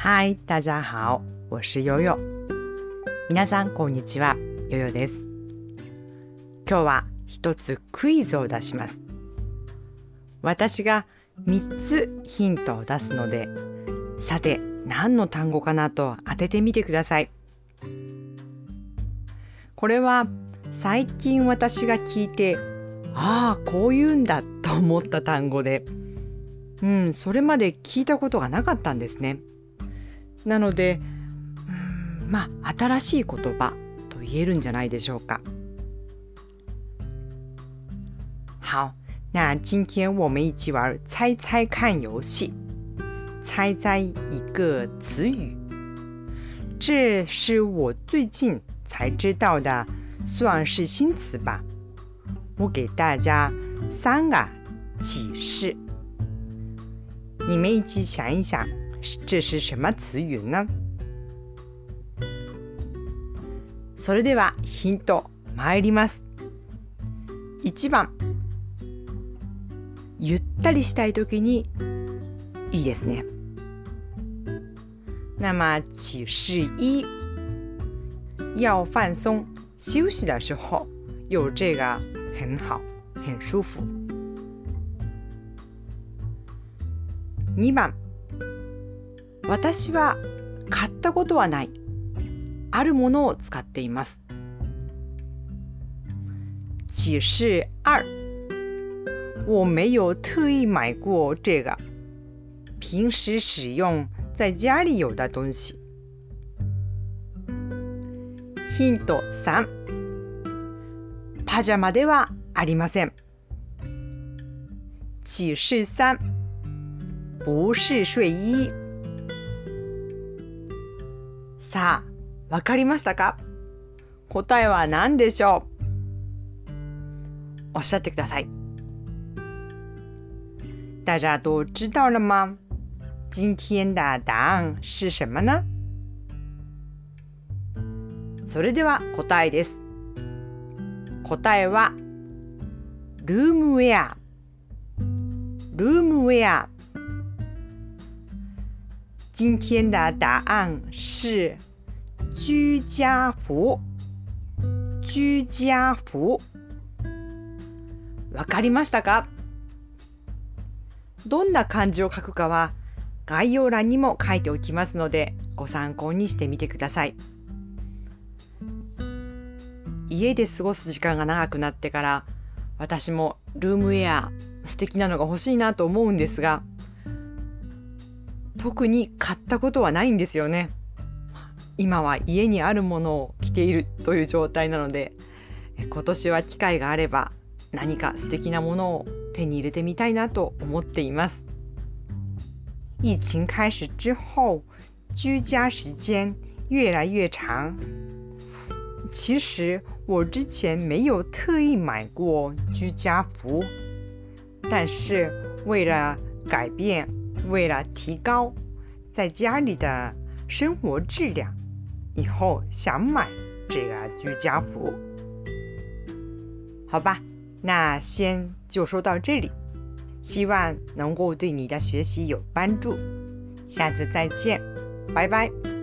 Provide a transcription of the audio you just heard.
嗨，大家好，我是悠悠。皆さんこんにちは、悠悠です。今日は一つクイズを出します。私が3つヒントを出すので、さて何の単語かなと当ててみてください。これは最近私が聞いて、ああ、こう言うんだと思った単語で、うん、それまで聞いたことがなかったんですね。なので、うん、まあ新しい言葉と言えるんじゃないでしょうか。好，那今天我们一起玩猜猜看游戏，猜猜一个词语。这是我最近才知道的，算是新词吧。我给大家三个启示。你们一起想一想，这是什么词语呢？それではヒント参ります。1番ゆったりしたい時にいいですね。那么启示一，要放松休息的时候有这个很好，很舒服。2番私は買ったことはない。あるものを使っています。启示二。我没有特意买过这个。平时使用在家里有的东西。ヒント3パジャマではありません。启示3不是睡衣。さあ、わかりましたか？答えは何でしょう？おっしゃってください。大家都知道了吗？今天的答案是什么呢？それでは答えです。答えはルームウェア。ルームウェア。今天的答案是居家服。居家服。わかりましたか？どんな漢字を書くかは概要欄にも書いておきますのでご参考にしてみてください。家で過ごす時間が長くなってから私もルームウェア素敵なのが欲しいなと思うんですが特に買ったことはないんですよね。今は家にあるものを着ているという状態なので今年は機会があれば何か素敵なものを手に入れてみたいなと思っています。疫情开始之后居家时间越来越长。其实我之前没有特意买过居家服但是为了改变为了提高在家里的生活质量，以后想买这个居家服。好吧，那先就说到这里，希望能够对你的学习有帮助。下次再见，拜拜。